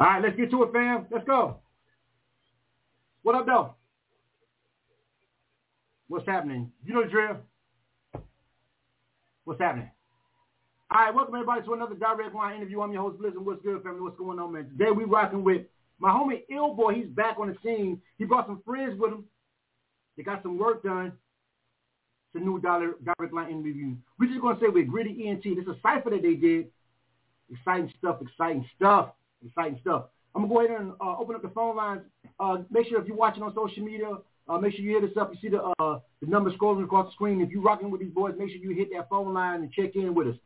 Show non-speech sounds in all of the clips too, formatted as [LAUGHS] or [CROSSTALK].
All right, let's get to it, fam. Let's go. What up, though? What's happening? You know the drill. What's happening? All right, welcome everybody to another direct line interview. I'm your host, Blizzard. What's good, family? What's going on, man? Today we rocking with my homie ILL Boi. He's back on the scene. He brought some friends with him. They got some work done. It's a new dollar, direct line interview. We're just going to say with Gritty ENT. This is a cipher that they did. Exciting stuff, exciting stuff, exciting stuff. I'm to go ahead and uh, open up the phone lines. Uh, make sure if you're watching on social media, uh, make sure you hit us up. You see the uh, the number scrolling across the screen. If you're rocking with these boys, make sure you hit that phone line and check in with us.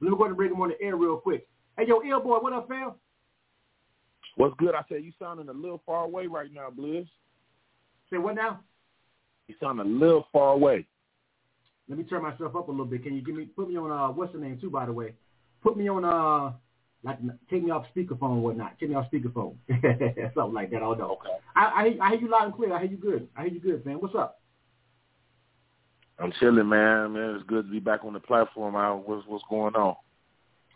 Let me go ahead and bring them on the air real quick. Hey, yo, ILL Boi, what up, fam? What's good? I said you sounding a little far away right now, Blizz. Say what now? You sound a little far away. Let me turn myself up a little bit. Can you give me put me on uh what's the name too by the way? Put me on uh like take me off speakerphone and whatnot. Take me off speakerphone. [LAUGHS] Something like that. I don't know. Okay. I, I I hear you loud and clear. I hear you good. I hear you good, man. What's up? I'm chilling, man. Man, it's good to be back on the platform. I, what's what's going on?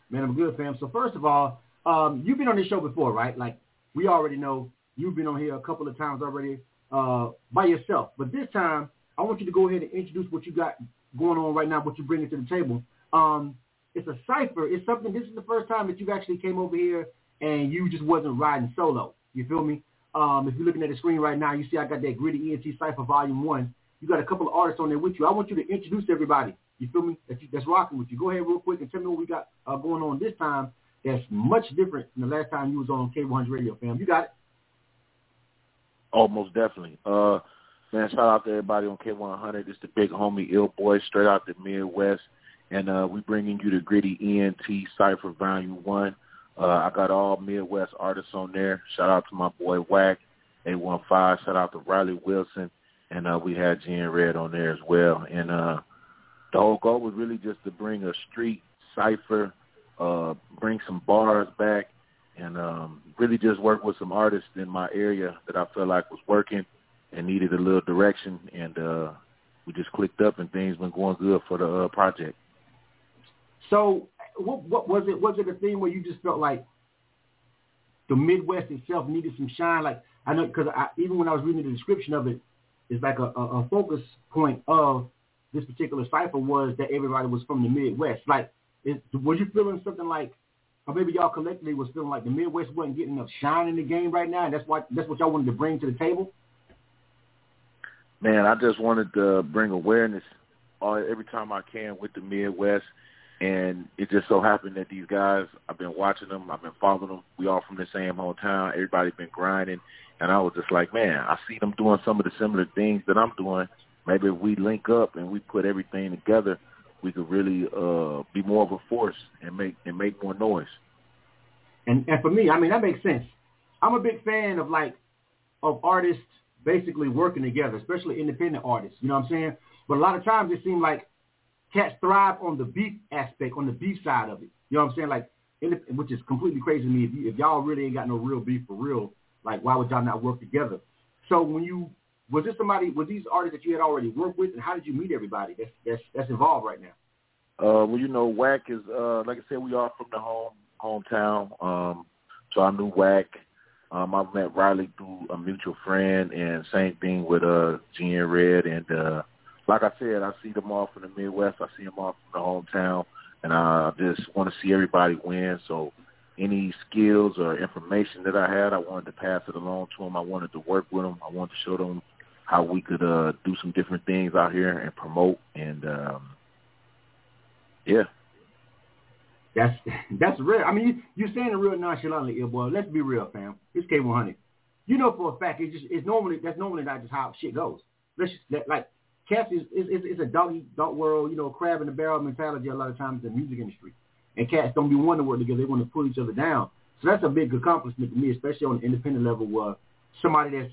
Man, I'm good, fam. So first of all, um, you've been on this show before, right? Like we already know you've been on here a couple of times already uh, by yourself. But this time, I want you to go ahead and introduce what you got going on right now, what you're bringing to the table. Um, it's a cipher. It's something. This is the first time that you actually came over here and you just wasn't riding solo. You feel me? Um, if you're looking at the screen right now, you see I got that Gritty ENT Cipher Volume 1. You got a couple of artists on there with you. I want you to introduce everybody. You feel me? That's, that's rocking with you. Go ahead real quick and tell me what we got uh, going on this time that's much different than the last time you was on K100 Radio, fam. You got it. Oh, most definitely. Uh, man, shout out to everybody on K100. It's the big homie ILL Boi, straight out the Midwest, and uh, we're bringing you the Gritty ENT Cipher Volume One. Uh, I got all Midwest artists on there. Shout out to my boy Wack, 815. Shout out to Riley Wilson, and uh, we had Jen Red on there as well. And uh, the whole goal was really just to bring a street cipher, uh, bring some bars back, and um, really just work with some artists in my area that I felt like was working and needed a little direction. And uh, we just clicked up, and things been going good for the uh, project. So, what, what was it? Was it a thing where you just felt like the Midwest itself needed some shine? Like I know because even when I was reading the description of it, it's like a, a, a focus point of this particular cipher was that everybody was from the Midwest. Like, is, was you feeling something like, or maybe y'all collectively was feeling like the Midwest wasn't getting enough shine in the game right now, and that's why that's what y'all wanted to bring to the table? Man, I just wanted to bring awareness uh, every time I can with the Midwest, and it just so happened that these guys, I've been watching them, I've been following them. We all from the same hometown. Everybody's been grinding, and I was just like, man, I see them doing some of the similar things that I'm doing maybe if we link up and we put everything together, we could really uh, be more of a force and make and make more noise. And and for me, I mean that makes sense. I'm a big fan of like of artists basically working together, especially independent artists. You know what I'm saying? But a lot of times it seems like cats thrive on the beef aspect, on the beef side of it. You know what I'm saying? Like, which is completely crazy to me. If, you, if y'all really ain't got no real beef for real, like why would y'all not work together? So when you was this somebody? Was these artists that you had already worked with, and how did you meet everybody that's that's, that's involved right now? Uh, well, you know, Wack is uh, like I said, we are from the home hometown, um, so I knew Wack. Um, I met Riley through a mutual friend, and same thing with uh, Jen Red. And uh, like I said, I see them all from the Midwest. I see them all from the hometown, and I just want to see everybody win. So any skills or information that I had, I wanted to pass it along to them. I wanted to work with them. I wanted to show them how we could uh do some different things out here and promote and um yeah. That's that's real. I mean, you, you're saying it real nonchalantly, ILL Boi. Let's be real, fam. It's K100. You know for a fact it's just it's normally that's normally not just how shit goes. Let's just that, like cats is it's, it's a doggy dog world, you know, crab in the barrel mentality a lot of times in the music industry. And cats don't be wanting to work together; they want to pull each other down. So that's a big accomplishment to me, especially on the independent level, where somebody that's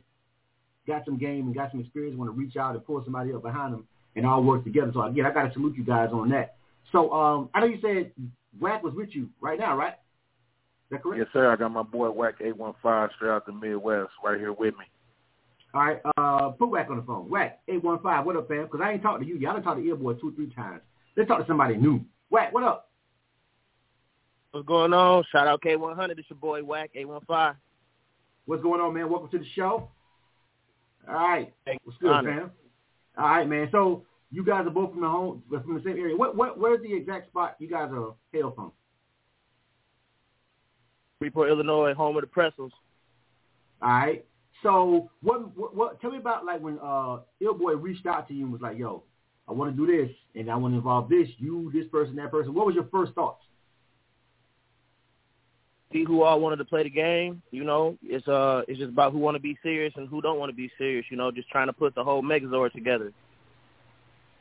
got some game and got some experience, want to reach out and pull somebody up behind them and all work together. So again, I got to salute you guys on that. So um, I know you said Wack was with you right now, right? Is that correct? Yes, sir. I got my boy Wack eight one five straight out the Midwest right here with me. All right, uh, put Wack on the phone. Wack eight one five. What up, fam? Because I ain't talked to you. Y'all done talked to Boi two, three times. Let's talk to somebody new. Wack, what up? What's going on? Shout out K one hundred. It's your boy Wack eight one five. What's going on, man? Welcome to the show. All right. What's good, man? All right, man. So you guys are both from the home from the same area. What what where's the exact spot you guys are hail from? Freeport, Illinois, home of the Pretzels. All right. So what, what what tell me about like when uh Boi reached out to you and was like, "Yo, I want to do this and I want to involve this, you, this person, that person." What was your first thoughts? see who all wanted to play the game. You know, it's uh, it's just about who want to be serious and who don't want to be serious. You know, just trying to put the whole Megazord together.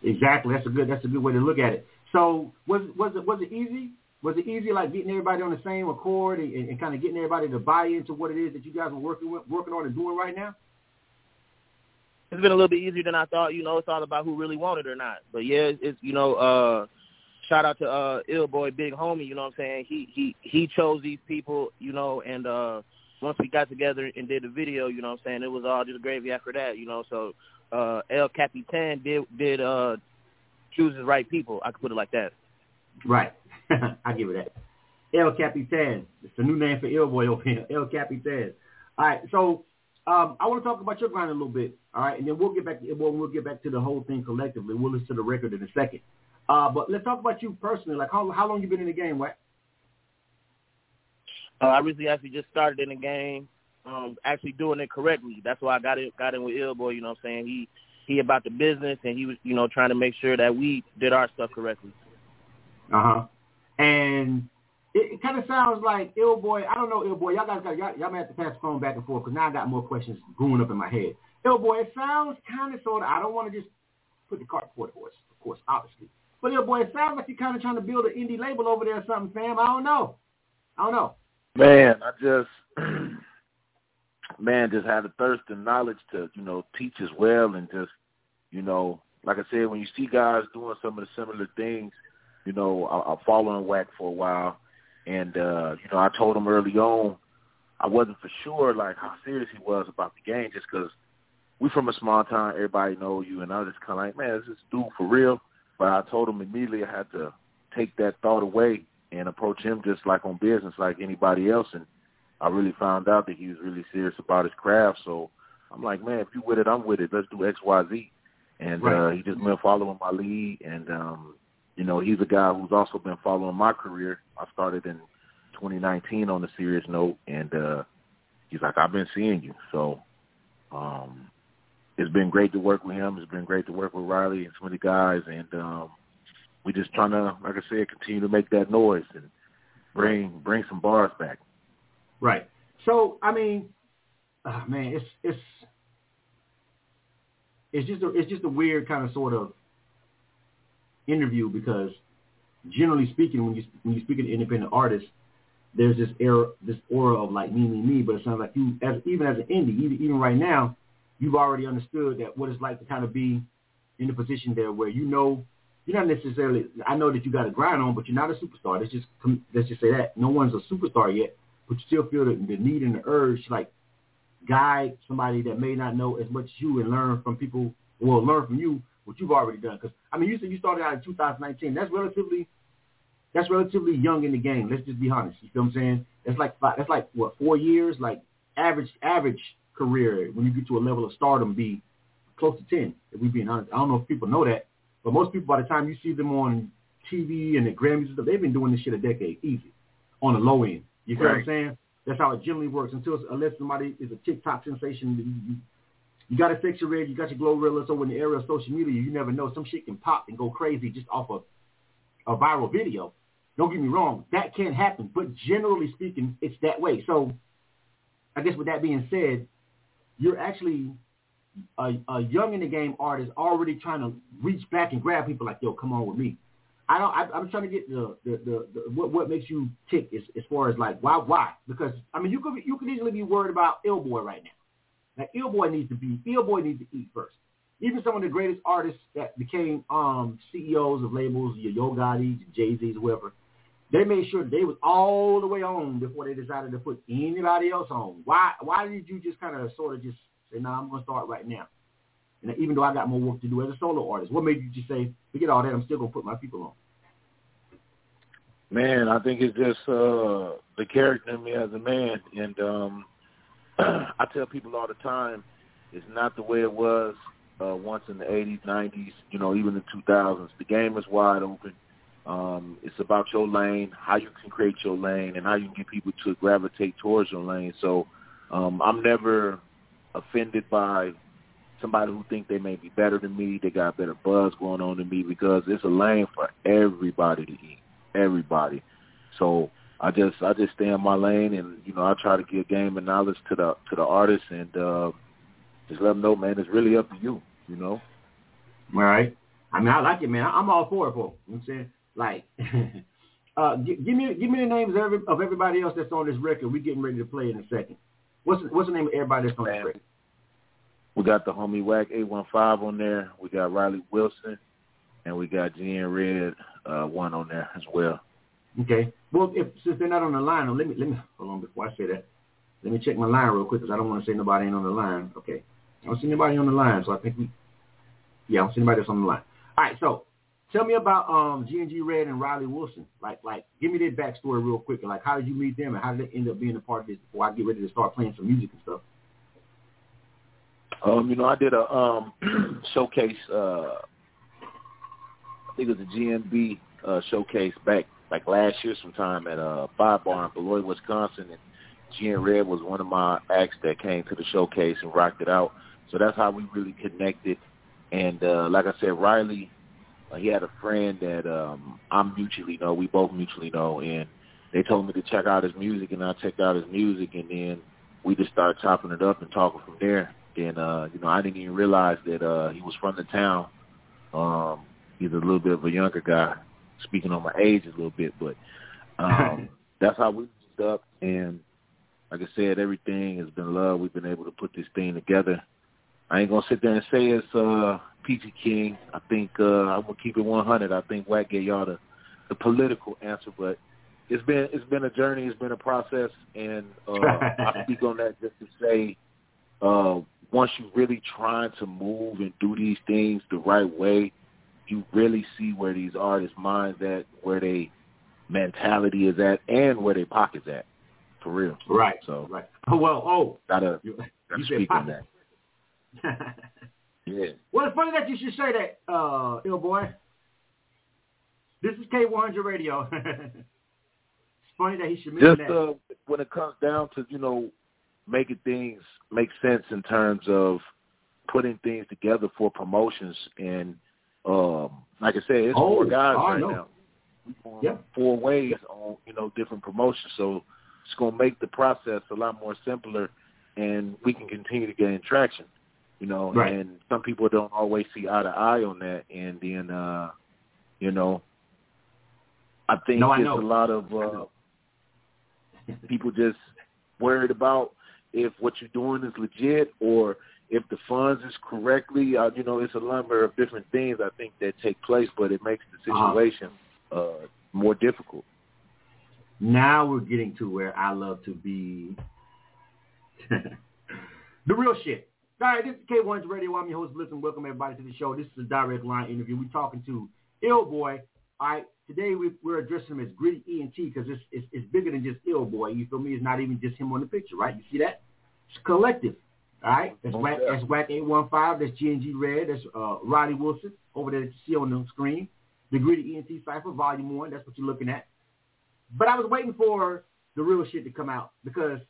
Exactly. That's a good. That's a good way to look at it. So was was it was it easy? Was it easy like getting everybody on the same accord and, and kind of getting everybody to buy into what it is that you guys are working with, working on and doing right now? It's been a little bit easier than I thought. You know, it's all about who really wanted or not. But yeah, it's you know, uh shout out to uh ILL Boi big homie you know what i'm saying he he he chose these people you know and uh once we got together and did the video you know what i'm saying it was all just gravy after that you know so uh el capitan did did uh choose the right people i could put it like that right [LAUGHS] i give it that el capitan it's a new name for ILL Boi over here el capitan all right so um, I want to talk about your grind a little bit, all right, and then we'll get back. To, we'll, we'll get back to the whole thing collectively. We'll listen to the record in a second. Uh, but let's talk about you personally. Like, how how long you been in the game, what? Uh, I recently actually just started in the game, um, actually doing it correctly. That's why I got it got in with ILL Boi. You know what I'm saying? He he about the business, and he was you know trying to make sure that we did our stuff correctly. Uh huh. And it, it kind of sounds like ILL Boi. I don't know ILL Boi. Y'all guys got y'all, y'all may have to pass the phone back and forth because now I got more questions brewing up in my head. ILL Boi, it sounds kind of sort of. I don't want to just put the cart before the horse, of course, obviously. But ILL Boi, it sounds like you're kind of trying to build an indie label over there or something, fam. I don't know. I don't know. Man, I just [CLEARS THROAT] man just had a thirst and knowledge to you know teach as well, and just you know, like I said, when you see guys doing some of the similar things, you know, I, I following Wack for a while, and uh, you know, I told him early on I wasn't for sure like how serious he was about the game, just because we from a small town, everybody know you, and I was just kind of like, man, is this dude for real? But I told him immediately I had to take that thought away and approach him just like on business, like anybody else. And I really found out that he was really serious about his craft. So I'm like, man, if you with it, I'm with it. Let's do X, Y, Z. And Right. uh, he just been following my lead, and um, you know, he's a guy who's also been following my career. I started in 2019 on a serious note, and uh, he's like, I've been seeing you. So um, it's been great to work with him. It's been great to work with Riley and some of the guys, and um, we just trying to, like I said, continue to make that noise and bring bring some bars back. Right. So I mean, uh, man, it's it's it's just a, it's just a weird kind of sort of interview because generally speaking, when you when you speak to independent artists, there's this air this aura of like me me me, but it sounds like you as even as an indie, even, even right now, you've already understood that what it's like to kind of be in a position there where you know you're not necessarily. I know that you got to grind on, but you're not a superstar. Let's just let's just say that no one's a superstar yet, but you still feel the, the need and the urge to like guide somebody that may not know as much as you and learn from people will learn from you what you've already done. Because I mean, you said you started out in 2019. That's relatively that's relatively young in the game. Let's just be honest. You feel what I'm saying? That's like five, that's like what four years. Like average average career when you get to a level of stardom be close to ten. If we being honest, I don't know if people know that, but most people by the time you see them on TV and the Grammys and stuff, they've been doing this shit a decade easy on the low end. You feel what I'm saying? That's how it generally works. Until unless somebody is a TikTok sensation, you, got a Sexyy Red, you got your Glorilla. So in the era of social media, you never know. Some shit can pop and go crazy just off of a viral video. Don't get me wrong, that can happen, but generally speaking, it's that way. So I guess with that being said, you're actually a, a young in the game artist already trying to reach back and grab people like, yo, come on with me. I don't. I, I'm trying to get the the, the, the what what makes you tick as, as far as like why why because I mean you could you could easily be worried about ILL Boi right now. Now ILL Boi needs to be ILL Boi needs to eat first. Even some of the greatest artists that became um, CEOs of labels, your Yo Gotti's, Jay Z's, whoever, they made sure they was all the way on before they decided to put anybody else on. Why why did you just kind of sort of just say, no, nah, I'm gonna start right now? And even though I got more work to do as a solo artist, what made you just say, forget all that, I'm still gonna put my people on? Man, I think it's just uh the character in me as a man, and um [CLEARS THROAT] I tell people all the time, it's not the way it was uh once in the 80s, 90s, you know, even the 2000s. The game is wide open. Um, it's about your lane, how you can create your lane, and how you can get people to gravitate towards your lane. So um, I'm never offended by somebody who think they may be better than me, they got better buzz going on than me, because it's a lane for everybody to eat, everybody. So I just I just stay in my lane, and you know I try to give game and knowledge to the to the artists, and uh, just let them know, man, it's really up to you, you know. All right. I mean, I like it, man. I'm all for it, bro. You know what I'm saying? Like, [LAUGHS] uh, g- give me give me the names of, every, of everybody else that's on this record. We getting ready to play in a second. What's the, what's the name of everybody that's on this record? We got the homie Wack eight one five on there. We got Riley Wilson, and we got GN Red uh, one on there as well. Okay. Well, if since they're not on the line, let me let me hold on before I say that. Let me check my line real quick because I don't want to say nobody ain't on the line. Okay. I don't see anybody on the line, so I think we. Yeah, I don't see anybody that's on the line. All right. So, tell me about um G and G Red and Riley Wilson. Like, like, give me their backstory real quick. Like, how did you meet them, and how did they end up being a part of this? Before I get ready to start playing some music and stuff. Um, you know, I did a um [CLEARS THROAT] showcase. Uh, I think it was a GMB uh, showcase back like last year sometime at uh Five Bar in Beloit, Wisconsin, and GN Red was one of my acts that came to the showcase and rocked it out. So that's how we really connected. And uh, like I said, Riley, uh, he had a friend that um, I mutually know. We both mutually know, and they told me to check out his music, and I checked out his music, and then we just started chopping it up and talking from there. Then, uh, you know, I didn't even realize that uh, he was from the town. Um, he's a little bit of a younger guy, speaking on my age a little bit, but um, [LAUGHS] that's how we up. And like I said, everything has been love. We've been able to put this thing together. I ain't gonna sit there and say it's uh, Peachy King. I think uh, I'm gonna keep it 100. I think Wack gave y'all the, the political answer, but it's been it's been a journey. It's been a process, and uh, [LAUGHS] I speak on that just to say, uh, once you really trying to move and do these things the right way, you really see where these artists' minds at, where they mentality is at, and where their pockets at, for real. Right. So right. Oh well. Oh, gotta, you, gotta [LAUGHS] you speak on that. yeah. [LAUGHS] Well, it's funny that you should say that, uh, ILL Boi. This is K100 Radio. [LAUGHS] it's funny that he should mention Just that. uh, when it comes down to you know making things make sense in terms of putting things together for promotions and um like I said, it's Oh, four guys I right know. now. On Yeah. Four ways on you know different promotions, so it's gonna make the process a lot more simpler, and we can continue to gain traction. You know, Right. and some people don't always see eye to eye on that, and then uh, you know, I think No, I know. a lot of uh, people just worried about if what you're doing is legit or if the funds is correctly. Uh, you know, it's a number of different things I think that take place, but it makes the Uh-huh. situation uh, more difficult. Now we're getting to where I love to be. [LAUGHS] the real shit. All right, this is K1's Radio. I'm your host, Bliss, and welcome everybody to the show. This is a direct line interview. We're talking to ILL Boi. All right, today we, we're addressing him as Gritty ENT because it's, it's, it's bigger than just ILL Boi. You feel me? It's not even just him on the picture, right? You see that? It's collective. All right, that's Wack, that's Wack 815. That's GNG Red. That's uh, Roddy Wilson over there that you see on the screen. The Gritty ENT Cipher, Volume 1. That's what you're looking at. But I was waiting for the real shit to come out because,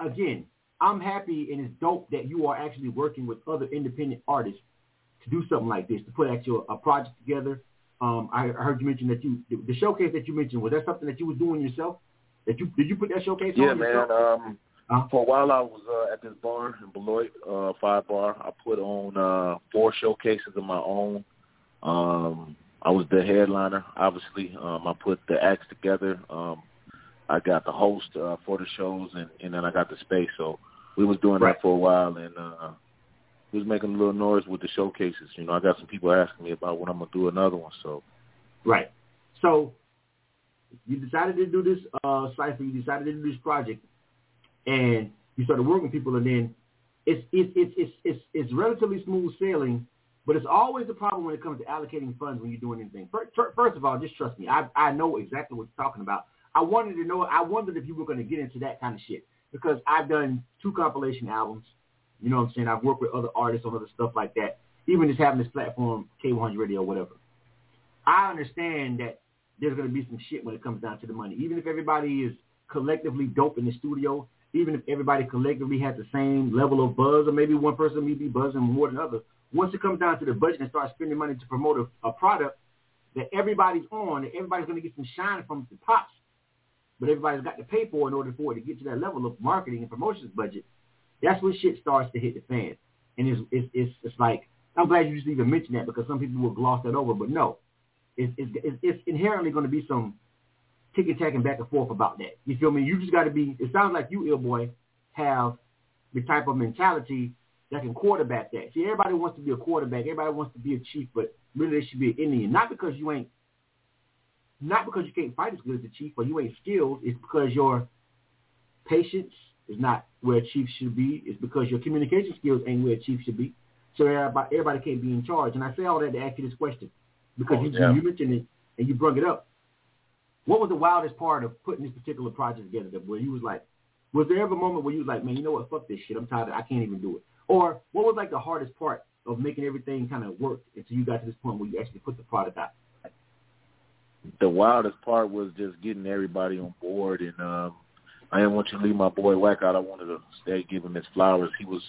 again, I'm happy and it's dope that you are actually working with other independent artists to do something like this, to put actual a project together. Um, I I heard you mention that you the, the showcase that you mentioned was that something that you was doing yourself? That you did you put that showcase Yeah, on man. yourself? Um, Huh? for a while, I was uh, at this bar in Beloit, uh, Five Bar. I put on uh, four showcases of my own. Um, I was the headliner, obviously. Um, I put the acts together. Um, I got the host uh, for the shows, and, and then I got the space. So we was doing Right. that for a while, and uh, we was making a little noise with the showcases. You know, I got some people asking me about when I'm gonna do another one. So Right. So you decided to do this uh, cipher. You decided to do this project, and you started working with people, and then it's it's it's it's it's, it's relatively smooth sailing. But it's always a problem when it comes to allocating funds when you're doing anything. First, first of all, just trust me. I I know exactly what you're talking about. I wanted to know. I wondered if you were going to get into that kind of shit because I've done two compilation albums. You know what I'm saying? I've worked with other artists on other stuff like that. Even just having this platform, K100 Radio, whatever. I understand that there's going to be some shit when it comes down to the money. Even if everybody is collectively dope in the studio, even if everybody collectively has the same level of buzz, or maybe one person may be buzzing more than others, once it comes down to the budget and start spending money to promote a, a product that everybody's on, that everybody's going to get some shine from the pops, but everybody's got to pay for in order for it to get to that level of marketing and promotions budget, that's when shit starts to hit the fan. And it's, it's, it's, it's like, I'm glad you just even mentioned that because some people will gloss that over, but no, it's, it's, it's inherently going to be some tick tacking back and forth about that. You feel me? You just got to be. It sounds like you, ILL Boi, have the type of mentality that can quarterback that. See, everybody wants to be a quarterback. Everybody wants to be a chief, but really they should be an Indian. Not because you ain't, not because you can't fight as good as a chief or you ain't skilled. It's because your patience is not where a chief should be. It's because your communication skills ain't where a chief should be. So everybody, everybody can't be in charge. And I say all that to ask you this question because Oh, you, yeah. you mentioned it and you brought it up. What was the wildest part of putting this particular project together? That where you was like, was there ever a moment where you was like, man, you know what, fuck this shit, I'm tired, of, I can't even do it. Or what was like the hardest part of making everything kind of work until you got to this point where you actually put the product out? the wildest part was just getting everybody on board and um I didn't want you to leave my boy Wack out. I wanted to stay give him his flowers. He was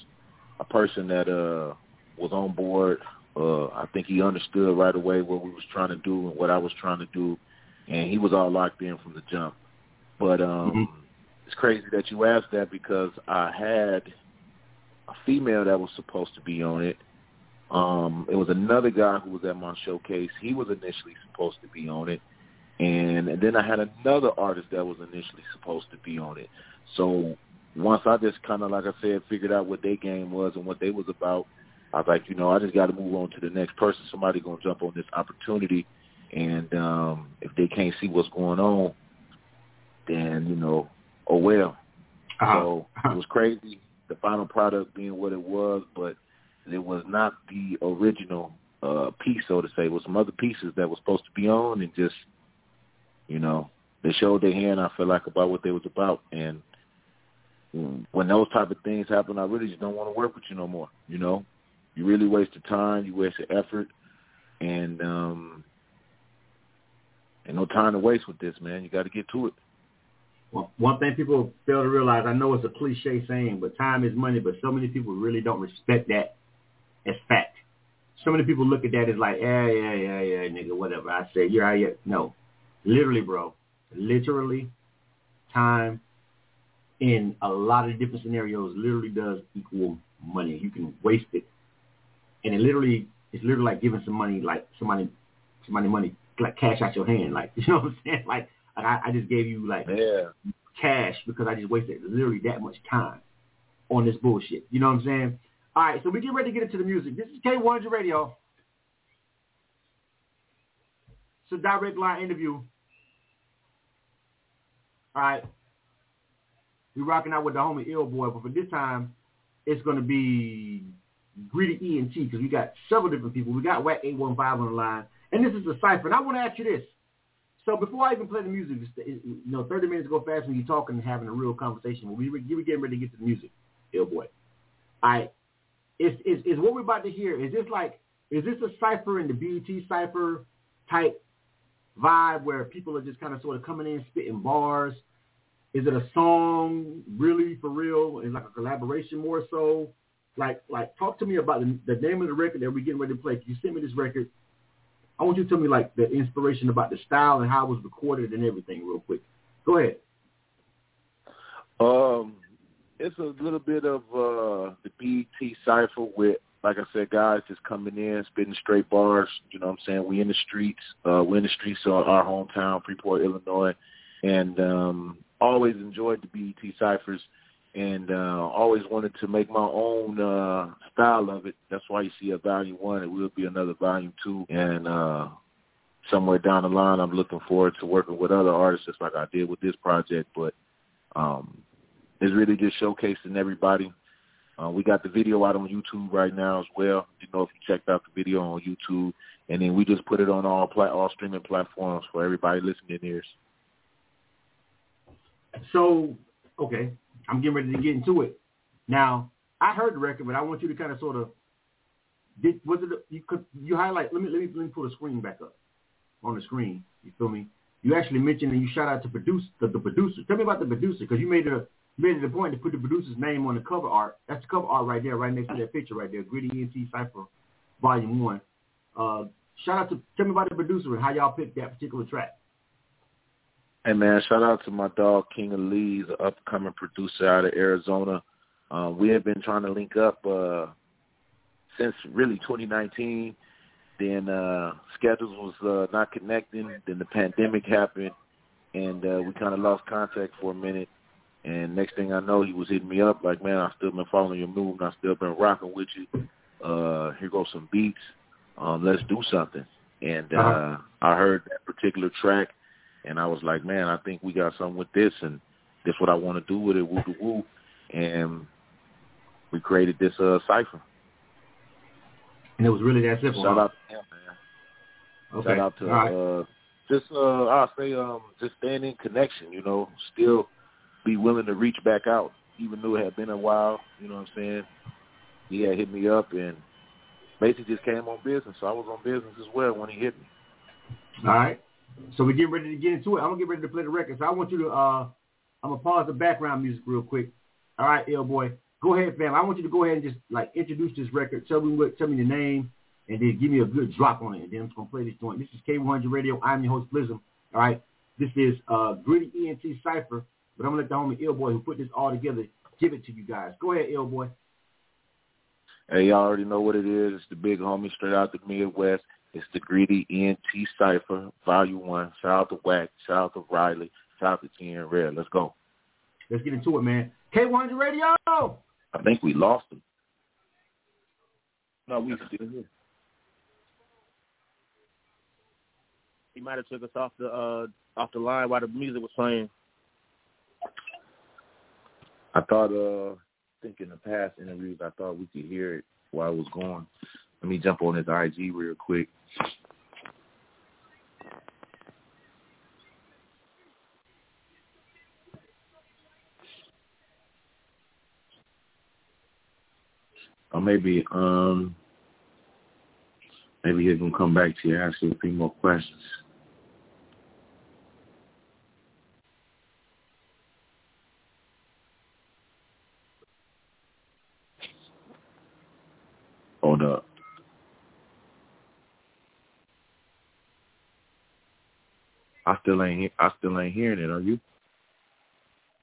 a person that uh was on board. Uh I think he understood right away what we was trying to do and what I was trying to do and he was all locked in from the jump. But um, Mhm. it's crazy that you asked that because I had a female that was supposed to be on it. Um, it was another guy who was at my showcase. He was initially supposed to be on it, and, and then I had another artist that was initially supposed to be on it. So once I just kind of, like I said, figured out what their game was and what they was about, I was like, you know, I just got to move on to the next person. Somebody gonna jump on this opportunity, and um, if they can't see what's going on, then you know, oh well. Uh-huh. So it was crazy. The final product being what it was, but it was not the original uh piece, so to say. It was some other pieces that was supposed to be on, and just you know, they showed their hand. I feel like about what they was about, and when those type of things happen, I really just don't want to work with you no more. You know, you really wasted time, you wasted effort, and um, ain't no time to waste with this, man. You got to get to it. One- One thing people fail to realize, I know it's a cliche saying, but time is money, but so many people really don't respect that as fact. So many people look at that as like, yeah, yeah, yeah, yeah, nigga, whatever. I say, yeah, yeah. No. Literally, bro. Literally, time in a lot of different scenarios literally does equal money. You can waste it. And it literally, it's literally like giving some money, like somebody, somebody money, like cash out your hand. Like, [LAUGHS] you know what I'm saying? Like, I, I just gave you like Yeah. cash because I just wasted literally that much time on this bullshit. You know what I'm saying? All right, so we get ready to get into the music. This is K100 Radio. It's a direct line interview. All right. We're rocking out with the homie ILL Boi, but for this time, it's going to be Greedy E and T because we got several different people. We got Wack 815 on the line, and this is a cipher. And I want to ask you this. So before I even play the music, you know, 30 minutes go fast when you're talking and having a real conversation. We were, getting ready to get to the music, ILL Boi. All right. Is, is, is what we're about to hear, is this like, is this a cipher in the BET cipher type vibe where people are just kind of sort of coming in, spitting bars? Is it a song really for real? Is like a collaboration more so? Like, like talk to me about the, the name of the record that we're getting ready to play. Can you send me this record? I want you to tell me like the inspiration about the style and how it was recorded and everything real quick. Go ahead. Um, it's a little bit of uh the BET cipher with, like I said, guys just coming in, spitting straight bars. You know what I'm saying? We in the streets. Uh, we in the streets of our hometown, Freeport, Illinois, and um, always enjoyed the BET ciphers, and uh, always wanted to make my own uh style of it. That's why you see a volume one. It will be another volume two, and uh somewhere down the line, I'm looking forward to working with other artists, just like I did with this project. But um, it's really just showcasing everybody. Uh, we got the video out on YouTube right now as well. You know, if you checked out the video on YouTube, and then we just put it on all all streaming platforms for everybody listening ears. So, okay, I'm getting ready to get into it. Now, I heard the record, but I want you to kind of sort of did was it you could you highlight? Let me let me let me pull the screen back up on the screen. You feel me? You actually mentioned and you shout out to produce the, the producer. Tell me about the producer because you made a made it a point to put the producer's name on the cover art. That's the cover art right there, right next to that picture right there. Gritty ENT Cipher, Volume One. Uh, shout out to tell me about the producer and how y'all picked that particular track. Hey man, shout out to my dog King of Lee's, an upcoming producer out of Arizona. Uh, we have been trying to link up uh, since really 2019. Then uh, schedules was uh, not connecting. Then the pandemic happened, and uh, we kind of lost contact for a minute. And next thing I know, he was hitting me up like, "Man, I still been following your move, and I still been rocking with you. Uh, here goes some beats. Um, let's do something." And uh, Uh-huh. I heard that particular track, and I was like, "Man, I think we got something with this, and this what I want to do with it, woo woo woo." And we created this uh, cipher. And it was really that simple. Shout out to him, man. Okay. Shout out to right. uh, just uh, I'll say um, just staying in connection. You know, still be willing to reach back out, even though it had been a while. You know what I'm saying? He had hit me up and basically just came on business. So I was on business as well when he hit me. All right. So we're getting ready to get into it. I'm gonna get ready to play the record. So I want you to uh I'm gonna pause the background music real quick. All right, ILL Boi. Go ahead, fam. I want you to go ahead and just like introduce this record. Tell me what tell me the name and then give me a good drop on it. And then I'm gonna play this joint. This is K100 Radio. I'm your host Blizzum. All right. This is uh, Gritty ENT Cipher, but I'm to let the homie ILL Boi who put this all together give it to you guys. Go ahead, ILL Boi. Hey, y'all already know what it is. It's the big homie straight out the Midwest. It's the Gritty ENT Cipher, Volume 1. Shout out to Wack. Shout out to Riley. Shout out to T Red. Let's go. Let's get into it, man. K100 Radio! I think we lost him. No, we still here. He might have took us off the uh off the line while the music was playing. I thought, uh, I think in the past interviews, I thought we could hear it while it was going. Let me jump on his IG real quick. Or maybe, um, maybe he can come back to you and ask you a few more questions. Hold up. I still ain't I still ain't hearing it. Are you?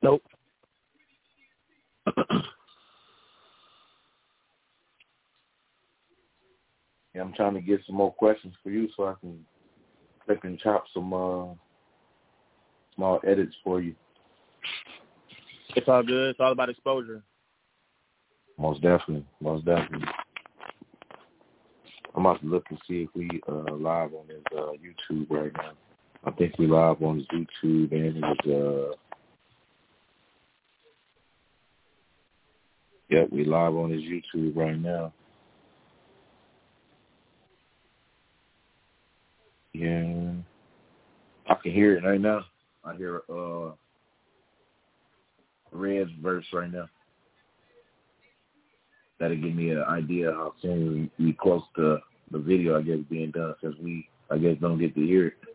Nope. [CLEARS THROAT] Yeah, I'm trying to get some more questions for you so I can click and chop some uh, small edits for you. It's all good. It's all about exposure. Most definitely, most definitely. I'm about to look and see if we uh live on his uh YouTube right now. I think we live on YouTube and his uh Yep, we live on his YouTube right now. Yeah. I can hear it right now. I hear uh Red's verse right now. That'll give me an idea how soon we, we close to the video I guess being done since we I guess don't get to hear it.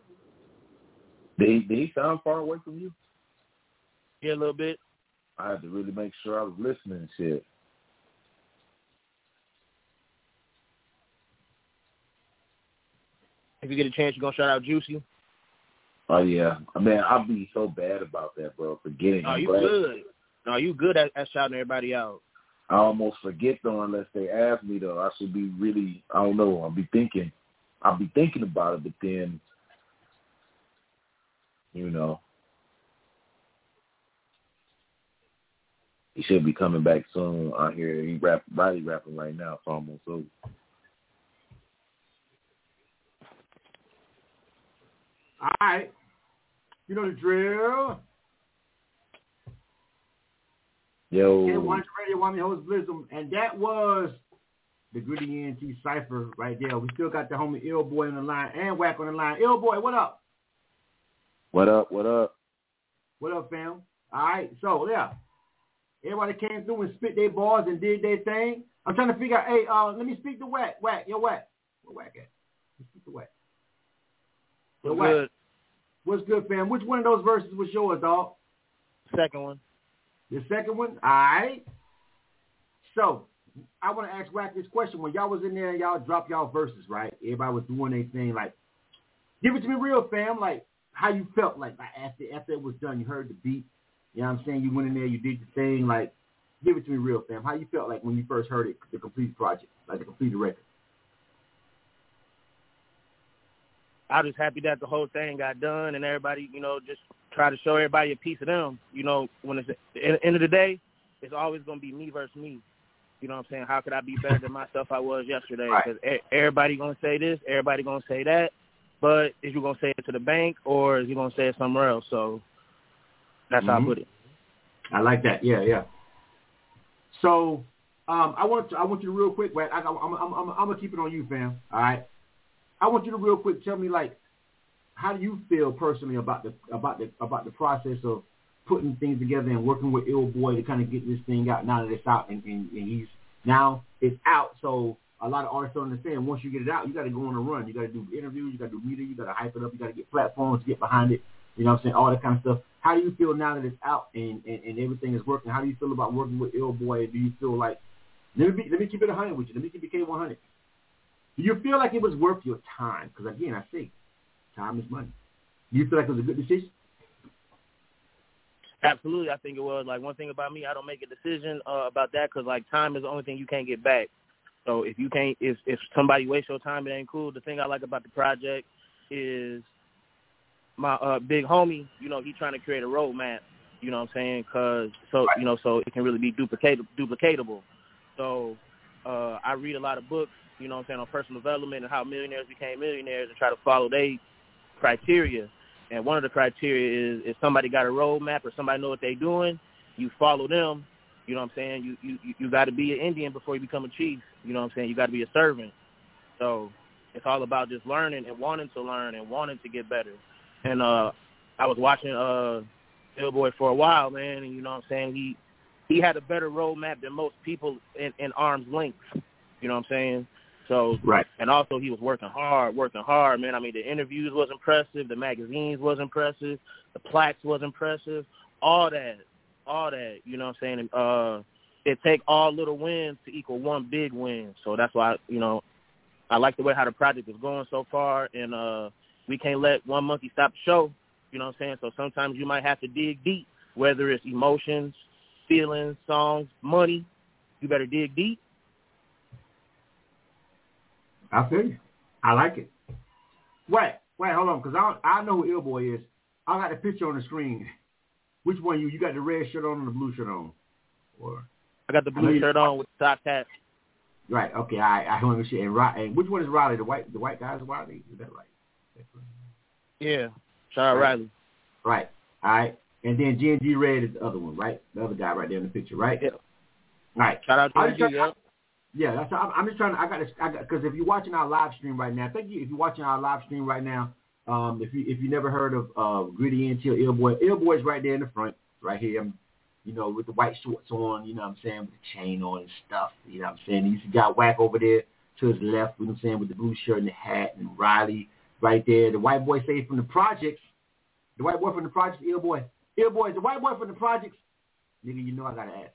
Did he, did he sound far away from you? Yeah, a little bit. I had to really make sure I was listening and shit. If you get a chance, you're gonna shout out Juicy. Oh yeah, I mean I'll be so bad about that, bro. Forgetting. Oh, you glad- good. No, you good at, at shouting everybody out. I almost forget though unless they ask me though. I should be really I don't know, I'll be thinking I'll be thinking about it but then you know he should be coming back soon I hear He rap body rapping right now, it's almost over. All right. You know the drill. Yo K100 Radio, one of your hosts, Blizzum. And that was the Gritty ENT Cypher right there. We still got the homie ILL Boi on the line and Whack on the line. ILL Boi, what up? What up, what up? What up, fam? All right, so yeah, everybody came through and spit their bars and did their thing. I'm trying to figure out. Hey, uh, let me speak to Whack. Whack, yo, Whack. Where Whack at? Let's speak to Whack. Yo, What's Whack. good? What's good, fam? Which one of those verses was yours, dog? Second one. The second one? All right. So I want to ask Whack this question. When y'all was in there and y'all dropped y'all verses, right? Everybody was doing their thing. Like, give it to me real, fam. Like, how you felt like after after it was done. You heard the beat. You know what I'm saying? You went in there, you did the thing. Like, give it to me real, fam. How you felt like when you first heard it, the complete project, like the completed record? I was just happy that the whole thing got done and everybody, you know, just try to show everybody a piece of them. You know, when it's at the end of the day, it's always going to be me versus me. You know what I'm saying? How could I be better than myself I was yesterday? Right. Because everybody going to say this, everybody going to say that. But is you going to say it to the bank or is you going to say it somewhere else? So that's how I Mhm. put it. I like that. Yeah, yeah. So um, I want to, I want you to real quick, Whack. I, I'm, I'm, I'm, I'm gonna keep it on you, fam. All right. I want you to real quick tell me like, how do you feel personally about the about the about the process of putting things together and working with ILL Boi to kind of get this thing out now that it's out and, and, and he's now it's out. So a lot of artists don't understand. Once you get it out, you got to go on a run. You got to do interviews. You got to do media. You got to hype it up. You got to get platforms, get behind it. You know what I'm saying? All that kind of stuff. How do you feel now that it's out and, and, and everything is working? How do you feel about working with ILL Boi? Do you feel like let me be, let me keep it 100 with you. Let me keep it K100. Do you feel like it was worth your time? Because again, I say time is money. Do you feel like it was a good decision? Absolutely, I think it was. Like one thing about me, I don't make a decision uh, about that because like time is the only thing you can't get back. So if you can't, if if somebody wastes your time, it ain't cool. The thing I like about the project is my uh, big homie. You know, he trying to create a roadmap. You know what I'm saying? Cause so you know, so it can really be duplicatable. duplicatable. So uh, I read a lot of books. You know what I'm saying on personal development and how millionaires became millionaires and try to follow their criteria. And one of the criteria is if somebody got a roadmap or somebody know what they're doing, you follow them. You know what I'm saying? You you you got to be an Indian before you become a chief. You know what I'm saying? You got to be a servant. So it's all about just learning and wanting to learn and wanting to get better. And uh I was watching uh Billboy for a while, man, and you know what I'm saying? He he had a better roadmap than most people in, in arm's length. You know what I'm saying? So right, and also he was working hard, working hard, man. I mean, the interviews was impressive, the magazines was impressive, the plaques was impressive, all that, all that. You know what I'm saying? Uh, it take all little wins to equal one big win. So that's why you know I like the way how the project is going so far, and uh, we can't let one monkey stop the show. You know what I'm saying? So sometimes you might have to dig deep, whether it's emotions, feelings, songs, money. You better dig deep I feel you. I like it. Wait, wait, hold on, because I I know who ILL Boi is. I got the picture on the screen. [LAUGHS] Which one you? You got the red shirt on or the blue shirt on? Or I got the blue shirt on with the top hat. Right. Okay. I I want to see. And, and which one is Riley? The white the white guy is Riley. Is that right? Yeah. Sean right. Riley. Right. All right. And then G and G Red is the other one, right? The other guy right there in the picture, right? Yeah. All right. Shout out to G. Yeah. Yeah, that's. I'm, I'm just trying to. I got to. I got because if you're watching our live stream right now, thank you. If you're watching our live stream right now, um, if you if you never heard of uh, Gritty ENT or ILL Boi, Illboy's right there in the front, right here. I'm, you know, with the white shorts on. You know what I'm saying, with the chain on and stuff. You know what I'm saying. He's got Whack over there to his left. You know what I'm saying, with the blue shirt and the hat, and Riley right there. The white boy say from the projects. The white boy from the projects, ILL Boi. Illboy, the white boy from the projects. Nigga, you know I gotta ask.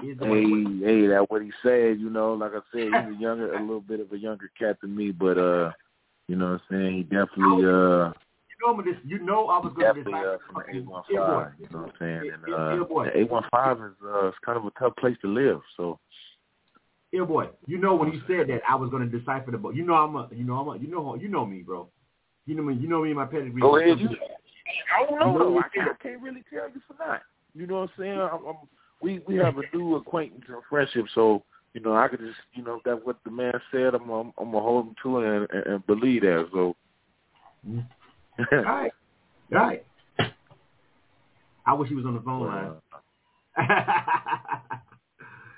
Hey, hey, that what he said. You know, like I said, he's a [LAUGHS] younger, a little bit of a younger cat than me, but uh, you know, what I'm saying he definitely uh. You know, this, you know, I was going to definitely uh, from the eight one five. You know what I'm saying? And uh, the eight one five is uh, it's kind of a tough place to live. So. Yeah, boy. You know when he said that, I was going to decipher the book. You know I'm a, you know I'm a, you know you know me, bro. You know me. You know me and my pedigree. Go ahead. You, I don't know. You know, I, can't, I can't really tell you for not. You know what I'm saying? I'm, I'm we we have a new acquaintance and friendship. So you know, I could just you know that what the man said. I'm I'm, I'm gonna hold him to it and, and, and believe that. So. Mm-hmm. right, right. I wish he was on the phone line. [LAUGHS]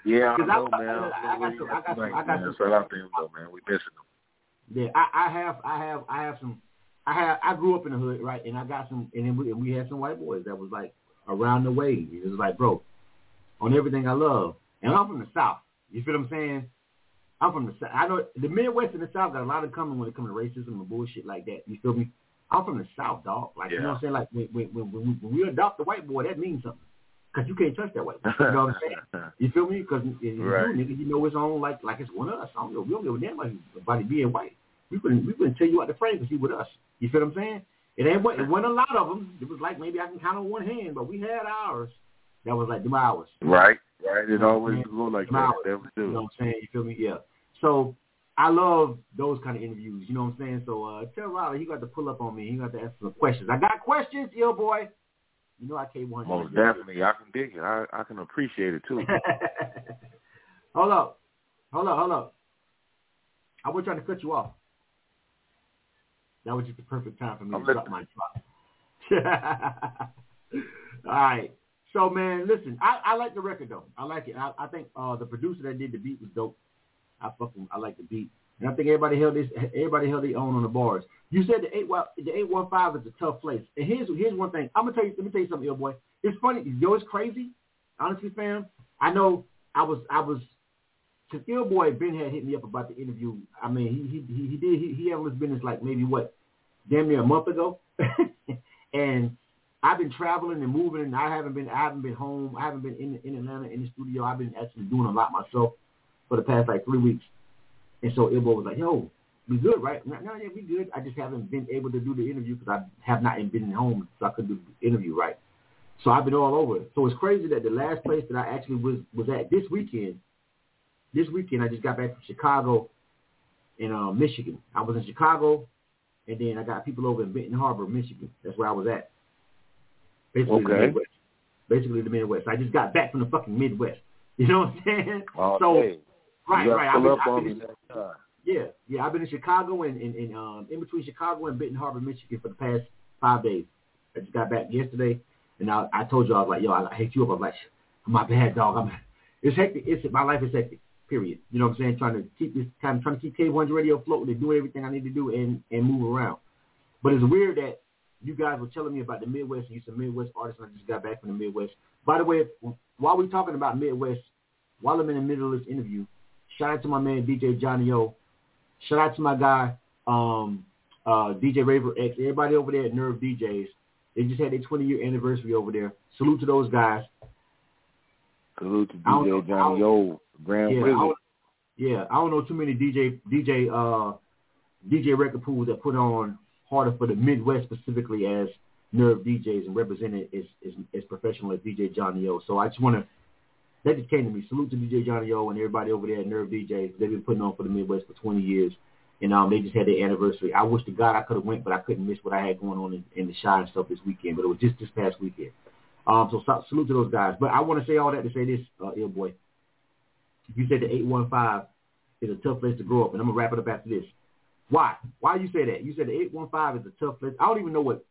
yeah, I know, I, man. I, I, got some. I got some. I got some. Shout out to him, though, man. We missing him. Yeah, I, I have, I have, I have some. I have. I grew up in the hood, right? And I got some, and then we, and we had some white boys that was like around the way. It was like, bro, on everything I love. And I'm from the South. You feel what I'm saying? I'm from the South. I know the Midwest and the South got a lot of common when it comes to racism and bullshit like that. You feel me? I'm from the South, dog. Like yeah. you know what I'm saying? Like when when when, when, we, when we adopt the white boy, that means something. Cause you can't touch that white boy. You know what I'm saying? [LAUGHS] You feel me? Because if right. you nigga, you know it's on like like it's one of us. I don't know. We don't give a damn about it being white. We couldn't we couldn't tell you out the frame because he with us. You feel what I'm saying? It ain't it wasn't a lot of them. It was like maybe I can count on one hand, but we had ours. That was like them hours. Right. Right. It always go like that. Never do. You know what I'm saying? You feel me? Yeah. So I love those kind of interviews. You know what I'm saying? So uh, tell Riley he got to pull up on me. He got to ask some questions. I got questions, yo boy. You know I can't want. Most definitely, I can dig it. I I can appreciate it too. [LAUGHS] hold up, hold up, hold up. I was trying to cut you off. That was just the perfect time for me I'm to drop my drop. [LAUGHS] All right. So man, listen, I, I like the record though. I like it. I, I think uh, the producer that did the beat was dope. I fucking I like the beat, and I think everybody held this. Everybody held their own on the bars. You said the eight the eight one five is a tough place, and here's here's one thing. I'm gonna tell you. Let me tell you something, yo boy. It's funny. Yo, it's crazy. Honestly, fam. I know I was I was. Cause ILL Boi Ben had hit me up about the interview. I mean, he he he did he, he handled his business like maybe what, damn near a month ago, [LAUGHS] and I've been traveling and moving, and I haven't been I haven't been home. I haven't been in in Atlanta in the studio. I've been actually doing a lot myself for the past like three weeks. And so ILL Boi was like, "Yo, we good, right? No, no, yeah, we good. I just haven't been able to do the interview because I have not been home, so I couldn't do the interview right. So I've been all over. So it's crazy that the last place that I actually was was at this weekend. This weekend, I just got back from Chicago in uh, Michigan. I was in Chicago, and then I got people over in Benton Harbor, Michigan. That's where I was at. Basically, the Okay. Midwest. Basically, the Midwest. I just got back from the fucking Midwest. [LAUGHS] You know what I'm saying? Oh, so right, right. I've been, I've been in- yeah, yeah. I've been in Chicago and, and, and um, in between Chicago and Benton Harbor, Michigan for the past five days. I just got back yesterday, and I, I told you I was like, yo, I, I hate you up. I'm like, my bad, dog. I'm it's hectic. It's my life is hectic. Period. You know what I'm saying? Trying to keep this kind of trying to keep K1's radio floating and do everything I need to do and and move around. But it's weird that you guys were telling me about the Midwest and you some Midwest artists, and I just got back from the Midwest. By the way, while we're talking about Midwest, while I'm in the middle of this interview, shout out to my man DJ Johnny O. Shout out to my guy, um, uh, DJ Raver X, everybody over there at Nerve DJs. They just had their 20 year anniversary over there. Salute to those guys. Salute to I don't know- DJ Johnny O, Grand Yeah, I Wizard. yeah, I don't know too many DJ DJ uh DJ record pools that put on harder for the Midwest specifically as Nerve DJs and represented as as, as professional as DJ Johnny O. So I just want to that just came to me. Salute to DJ Johnny O and everybody over there at Nerve DJs. They've been putting on for the Midwest for 20 years, and um they just had their anniversary. I wish to God I could have went, but I couldn't miss what I had going on in, in the and stuff this weekend. But it was just this past weekend. Um, so sa- salute to those guys. But I want to say all that to say this, uh, ILL Boi. You said the 815 is a tough place to grow up, and I'm gonna wrap it up after this. Why? Why you say that? You said the 815 is a tough place. I don't even know what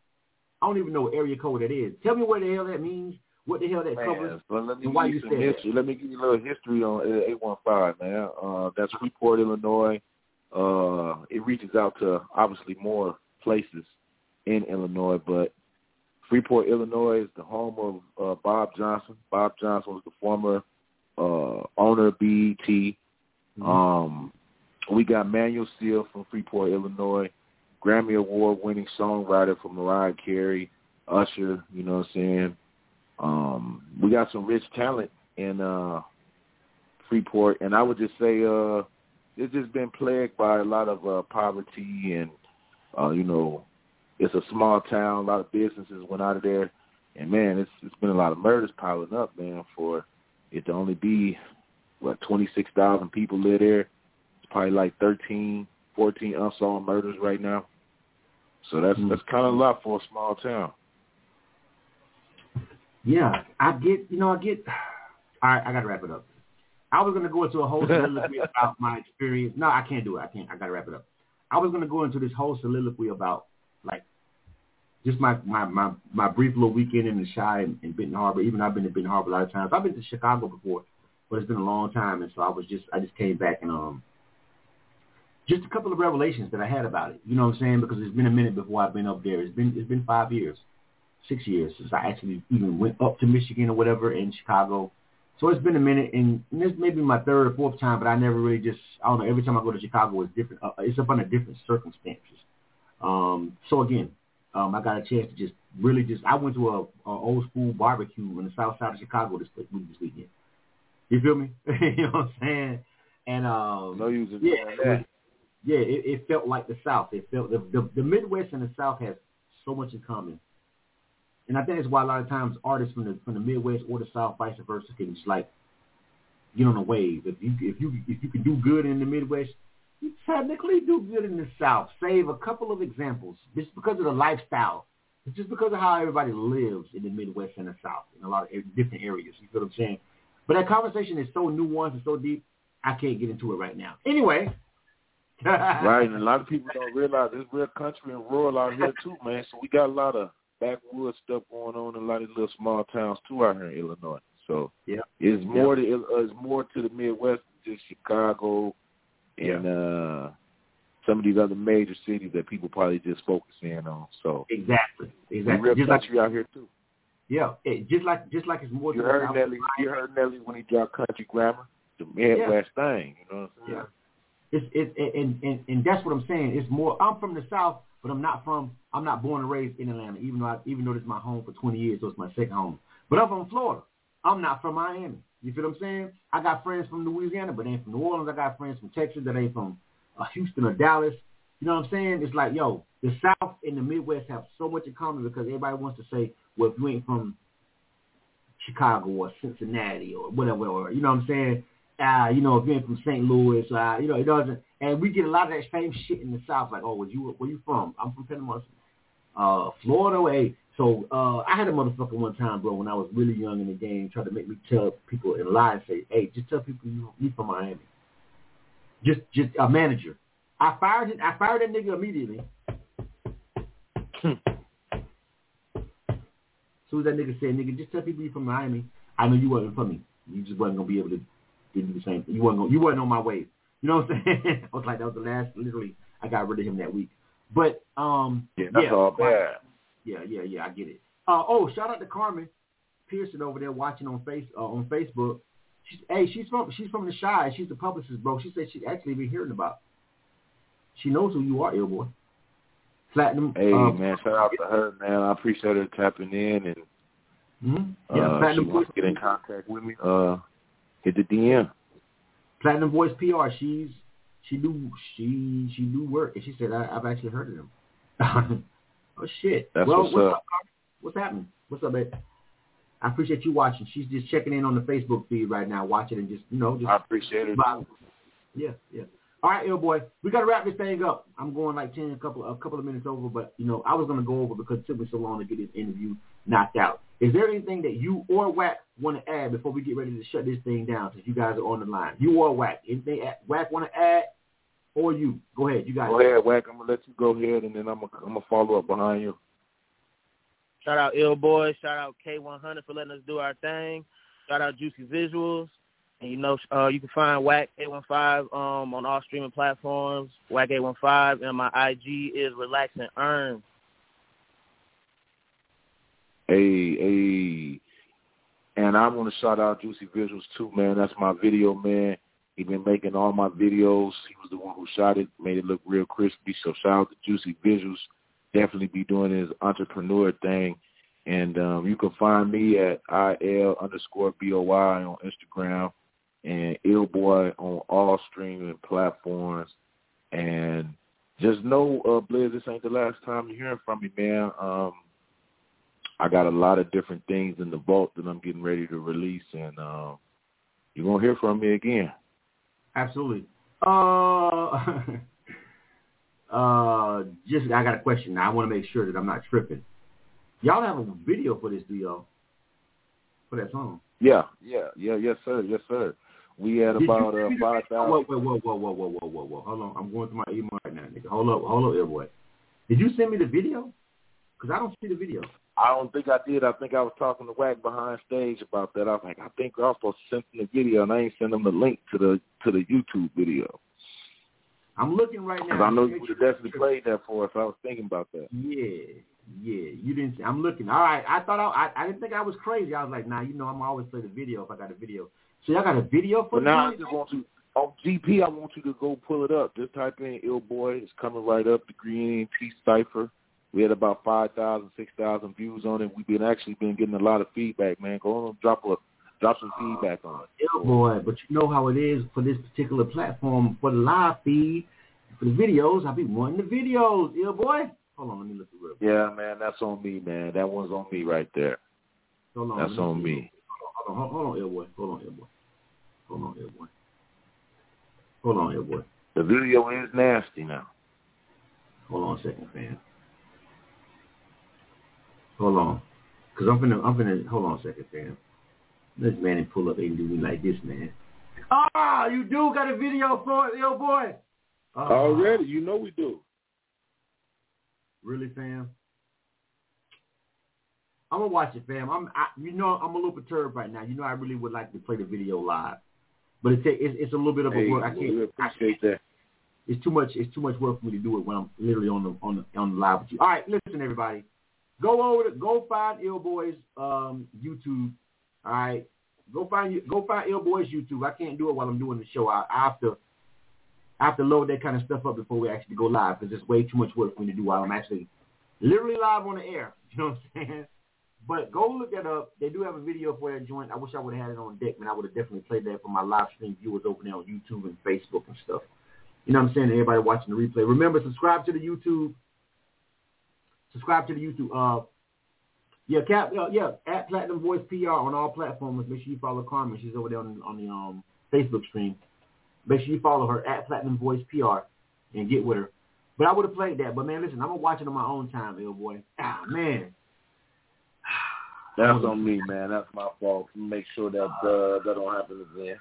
I don't even know what area code that is. Tell me what the hell that means. What the hell that Man, covers? but let me why give you you said that. history. Let me give you a little history on uh, 815, man. Uh, that's Freeport, Illinois. Uh, it reaches out to obviously more places in Illinois, but Freeport, Illinois is the home of uh, Bob Johnson. Bob Johnson was the former uh, owner of BET. Mm-hmm. Um, we got Manuel Seal from Freeport, Illinois, Grammy Award winning songwriter from Mariah Carey, Usher, you know what I'm saying? Um, we got some rich talent in uh Freeport and I would just say uh it's just been plagued by a lot of uh poverty and uh, you know, it's a small town, a lot of businesses went out of there and man, it's it's been a lot of murders piling up, man, for it to only be what, twenty six thousand people live there. Probably like thirteen, fourteen unsolved murders right now. So that's Mm. that's kinda a lot for a small town. Yeah, I get. You know, I get. [SIGHS] All right, I gotta wrap it up. I was gonna go into a whole [LAUGHS] soliloquy about my experience. No, I can't do it. I can't. I gotta wrap it up. I was gonna go into this whole soliloquy about like just my my my, my brief little weekend in the shy in, in Benton Harbor. Even I've been to Benton Harbor a lot of times. I've been to Chicago before, but it's been a long time, and so I was just I just came back and um just a couple of revelations that I had about it. You know what I'm saying? Because it's been a minute before I've been up there. It's been it's been five years, six years since I actually even went up to Michigan or whatever in Chicago. So it's been a minute, and this may be my third or fourth time, but I never really just I don't know. Every time I go to Chicago, it's different. Uh, it's up under different circumstances. Um, so again, um, I got a chance to just really just I went to a, a old school barbecue on the south side of Chicago this this weekend. You feel me? [LAUGHS] you know what I'm saying? And um, No use in yeah, yeah, it, it felt like the South. It felt the, the the Midwest and the South has so much in common, and I think that's why a lot of times artists from the from the Midwest or the South, vice versa, can just like get on a wave. If you if you if you can do good in the Midwest, you technically do good in the South. Save a couple of examples, just because of the lifestyle, it's just because of how everybody lives in the Midwest and the South in a lot of different areas. You feel what I'm saying? But that conversation is so nuanced and so deep. I can't get into it right now. Anyway. Right, and a [LAUGHS] lot of people don't realize there's real country and rural out here too, man. So we got a lot of backwoods stuff going on in a lot of little small towns too out here in Illinois. So Yeah. it's more to uh, it's more to the Midwest than just Chicago and uh some of these other major cities that people probably just focus in on. So Exactly. Exactly. real Just like country out here too. yeah, it, just like just like it's more. You to heard Nelly. You heard Nelly when he dropped Country Grammar, the Midwest thing. You know what I'm saying? Yeah. It's it and, and and that's what I'm saying. It's more. I'm from the South, but I'm not from. I'm not born and raised in Atlanta, even though I, even though this is my home for 20 years, so it's my second home. But I'm from Florida. I'm not from Miami. You feel what I'm saying? I got friends from Louisiana, but ain't from New Orleans. I got friends from Texas that ain't from uh, Houston or Dallas. You know what I'm saying? It's like, yo, the South and the Midwest have so much in common because everybody wants to say, well, if you ain't from Chicago or Cincinnati or whatever, or you know what I'm saying? Uh, you know, ain't from St. Louis, uh, you know, it doesn't. And we get a lot of that same shit in the South, like, oh, you where you from? I'm from Panama, uh, Florida. Hey, so uh, I had a motherfucker one time, bro, when I was really young in the game, try to make me tell people in lie, say, hey, just tell people you you from Miami. Just just a manager. I fired it. I fired that nigga immediately. As soon as that nigga said, nigga, just tell people you from Miami. I know you wasn't from me. You just wasn't gonna be able to do the same. You wasn't you wasn't on my wave. You know what I'm saying? [LAUGHS] I was like, that was the last. Literally, I got rid of him that week. But um, Yeah, that's yeah, all bad. yeah, yeah, yeah. I get it. Uh, oh, shout out to Carmen Pearson over there watching on face uh, on Facebook. She's hey, she's from she's from the shy. She's the publicist, bro. She said she actually been hearing about. She knows who you are, boy. Platinum. Hey uh, man, shout out to her, man. I appreciate her tapping in and mhm. Yeah, uh, she Platinum wants to get in contact with me. Uh, hit the DM. Platinum Voice PR. She's she do she she do work, and she said I, I've actually heard of them. [LAUGHS] oh shit. That's well, what's what's up. up? What's happening? What's up, babe? I appreciate you watching. She's just checking in on the Facebook feed right now, watching and just you know just I appreciate it. Wow. Yeah, yeah. All right, ILL Boi. We gotta wrap this thing up. I'm going like ten, a couple, a couple of minutes over, but you know, I was gonna go over because it took me so long to get this interview knocked out. Is there anything that you or Wack want to add before we get ready to shut this thing down? Since you guys are on the line, you or Wack, anything Wack want to add, or you? Go ahead, you guys. Go ahead, Wack. I'm gonna let you go ahead, and then I'm gonna I'm gonna follow up behind you. Shout out ILL Boi. Shout out K100 for letting us do our thing. Shout out Juicy Visuals. And you know, uh, you can find Whack 815 um, on all streaming platforms. Whack 815, and my IG is Relax and Earn. Hey, hey. And I want to shout out Juicy Visuals too, man. That's my video man. He been making all my videos. He was the one who shot it, made it look real crispy. So shout out to Juicy Visuals. Definitely be doing his entrepreneur thing. And um, you can find me at il underscore boy on Instagram and ILL Boi on all streaming platforms. And just know, uh, Blizz, this ain't the last time you're hearing from me, man. Um, I got a lot of different things in the vault that I'm getting ready to release, and um, you're gonna hear from me again. Absolutely. Uh, [LAUGHS] uh, just I got a question now. I want to make sure that I'm not tripping. Y'all have a video for this, do y'all? For that song? Yeah, yeah, yeah, yes, sir, yes, sir. We had Did about uh, five? Whoa, thousand. whoa, whoa, whoa, whoa, whoa, whoa, whoa, whoa. Hold on. I'm going through my email right now, nigga. Hold up, hold up, airboy. Did you send me the video? Because I don't see the video. I don't think I did. I think I was talking to Wack behind stage about that. I was like, I think I was supposed to send him the video, and I ain't send him the link to the to the YouTube video. I'm looking right now. I know you would have definitely played that for us. I was thinking about that. Yeah, yeah. You didn't. I'm looking. All right. I thought I, I. I didn't think I was crazy. I was like, nah. You know, I'm always play the video if I got a video. So y'all got a video for the now I just want you on GP. I want you to go pull it up. Just type in "ILL Boi." It's coming right up. The Green T Cipher. We had about 5,000, 6,000 views on it. We've been actually been getting a lot of feedback, man. Go on, drop a drop some feedback on it. Yeah, boy, but you know how it is for this particular platform for the live feed, for the videos. I'll be wanting the videos, yeah, boy. Hold on, let me look real. Yeah, man, that's on me, man. That one's on me right there. Hold on, That's on me. Hold on, hold on, hold on, boy. Hold on, boy. Hold on, boy. Hold on, boy. The video is nasty now. Hold on a second, fam. Hold on, cause I'm finna, I'm finna. Hold on a second, fam. This man and pull up and do me like this, man. Ah, you do got a video for it, yo, boy. Ah. Already, you know we do. Really, fam? I'm gonna watch it, fam. I'm, I, you know, I'm a little perturbed right now. You know, I really would like to play the video live, but it's it's, it's a little bit of a Hey, work. I can't. I appreciate that. it's too much. It's too much work for me to do it when I'm literally on the on the on the live with you. All right, listen, everybody, go over to go find ILL Boi's um, YouTube. All right, go find you go find ILL Boi's YouTube. I can't do it while I'm doing the show. I, I have to I have to load that kind of stuff up before we actually go live because it's way too much work for me to do while I'm actually literally live on the air. [LAUGHS] You know what I'm saying? But go look that up. They do have a video for that joint. I wish I would have had it on deck, man. I would have definitely played that for my live stream viewers over there on YouTube and Facebook and stuff. You know what I'm saying? Everybody watching the replay. Remember, subscribe to the YouTube. Subscribe to the YouTube. Uh, yeah, Cap. Uh, yeah, at Platinum Voice PR on all platforms. Make sure you follow Carmen. She's over there on, on the um Facebook stream. Make sure you follow her at Platinum Voice PR and get with her. But I would have played that. But man, listen, I'm gonna watch it on my own time, ILL Boi. Ah man. That's on me, man. That's my fault. Make sure that uh, that don't happen again.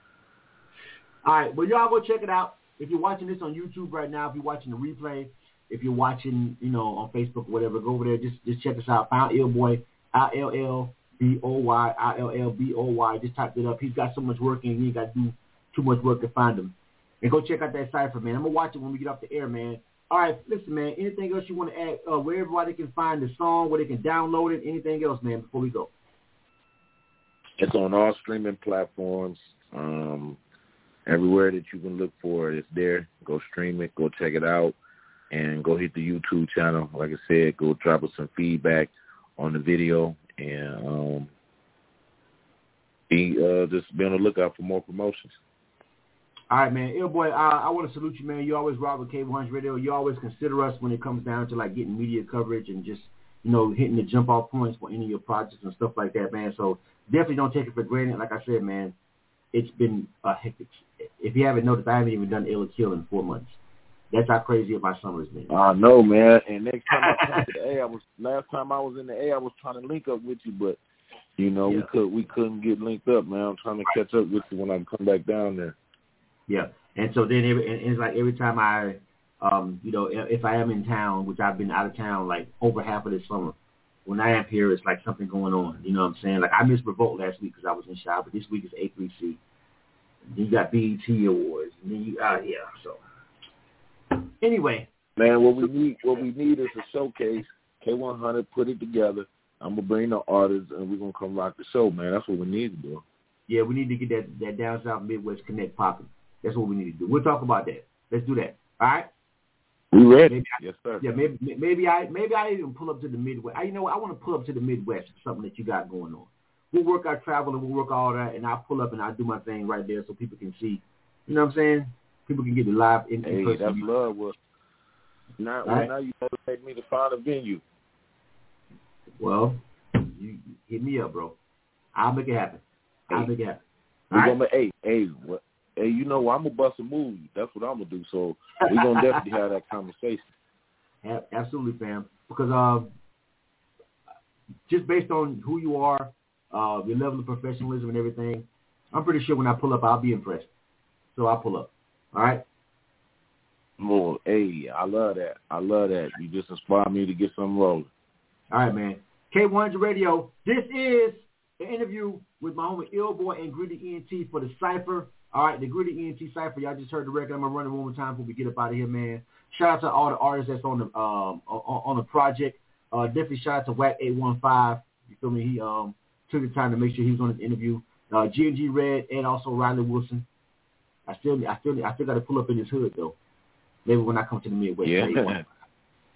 All right, well y'all go check it out. If you're watching this on YouTube right now, if you're watching the replay, if you're watching, you know, on Facebook or whatever, go over there. Just just check us out. Found ILL Boi, I L L B O Y, I L L B O Y. Just type it up. He's got so much work and you ain't got to do too much work to find him. And go check out that cipher, man. I'm gonna watch it when we get off the air, man. All right, listen, man. Anything else you want to add? Uh, where everybody can find the song, where they can download it. Anything else, man? Before we go. It's on all streaming platforms. Um, everywhere that you can look for it, it's there. Go stream it. Go check it out, and go hit the YouTube channel. Like I said, go drop us some feedback on the video, and um, be uh, just be on the lookout for more promotions. All right, man. ILL Boi, I, I want to salute you, man. You always rock with K100 Radio. You always consider us when it comes down to like getting media coverage and just you know hitting the jump off points for any of your projects and stuff like that, man. So definitely don't take it for granted. Like I said, man, it's been a hectic. If you haven't noticed, I haven't even done Ill Kill in four months. That's how crazy my summer's been. I know, man. And next time I come to the A, I was last time I was in the A, I was trying to link up with you, but you know Yeah. we could we couldn't get linked up, man. I'm trying to catch up with you when I come back down there. Yeah, and so then every, and it's like every time I, um, you know, if I am in town, which I've been out of town like over half of this summer, when I am here, it's like something going on. You know what I'm saying? Like I missed Revolt last week because I was in shop, but this week is A3C. Then you got BET Awards, and then you, uh, yeah. So anyway, Man, what we need what we need is a showcase. K100 put it together. I'm gonna bring the artists and we're gonna come rock the show, man. That's what we need to do. yeah, we need to get that that down south Midwest connect popping. That's what we need to do. We'll talk about that. Let's do that. All right. We ready? Maybe I- yes, sir. Yeah, maybe maybe I maybe I even pull up to the Midwest. I, you know what? I want to pull up to the Midwest for something that you got going on. We'll work our travel and we'll work all that, and I'll pull up and I'll do my thing right there so people can see. You know what I'm saying? People can get the live in, Hey, person. that's love. Well, now, well, right. now you motivate me to find a venue. Well, you, hit me up, bro. I'll make it happen. I'll make it happen. All We're right? gonna hey, hey, what, hey, you know, I'm gonna bust a move. That's what I'm gonna do. So we're gonna definitely have that conversation. [LAUGHS] Absolutely, fam. Because um, just based on who you are, uh, your level of professionalism and everything, I'm pretty sure when I pull up, I'll be impressed. So I'll pull up. All right? Well, hey, I love that. I love that. You just inspired me to get something rolling. All right, man. K100 Radio. This is the interview with my homie ILL Boi and Gritty ENT for the Cypher. All right, the Gritty ENT Cypher. Y'all just heard the record. I'm going to run it one more time before we get up out of here, man. Shout out to all the artists that's on the um on, on the project. Uh, definitely shout out to Wack815. You feel me? He um took the time to make sure he was on this interview. Uh, G&G Red and also Riley Wilson. I still, I still, I still got to pull up in his hood though. Maybe when I come to the Midwest. Yeah.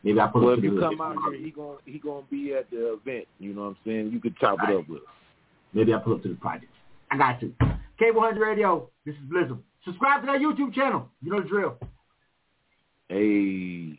Maybe I pull Well, up if to the you hood. come out here, he gonna he gonna be at the event. You know what I'm saying? You could chop it up with. us. Maybe I pull up to the project. I got to. K100 Radio. This is Blizzard. Subscribe to our YouTube channel. You know the drill. Hey.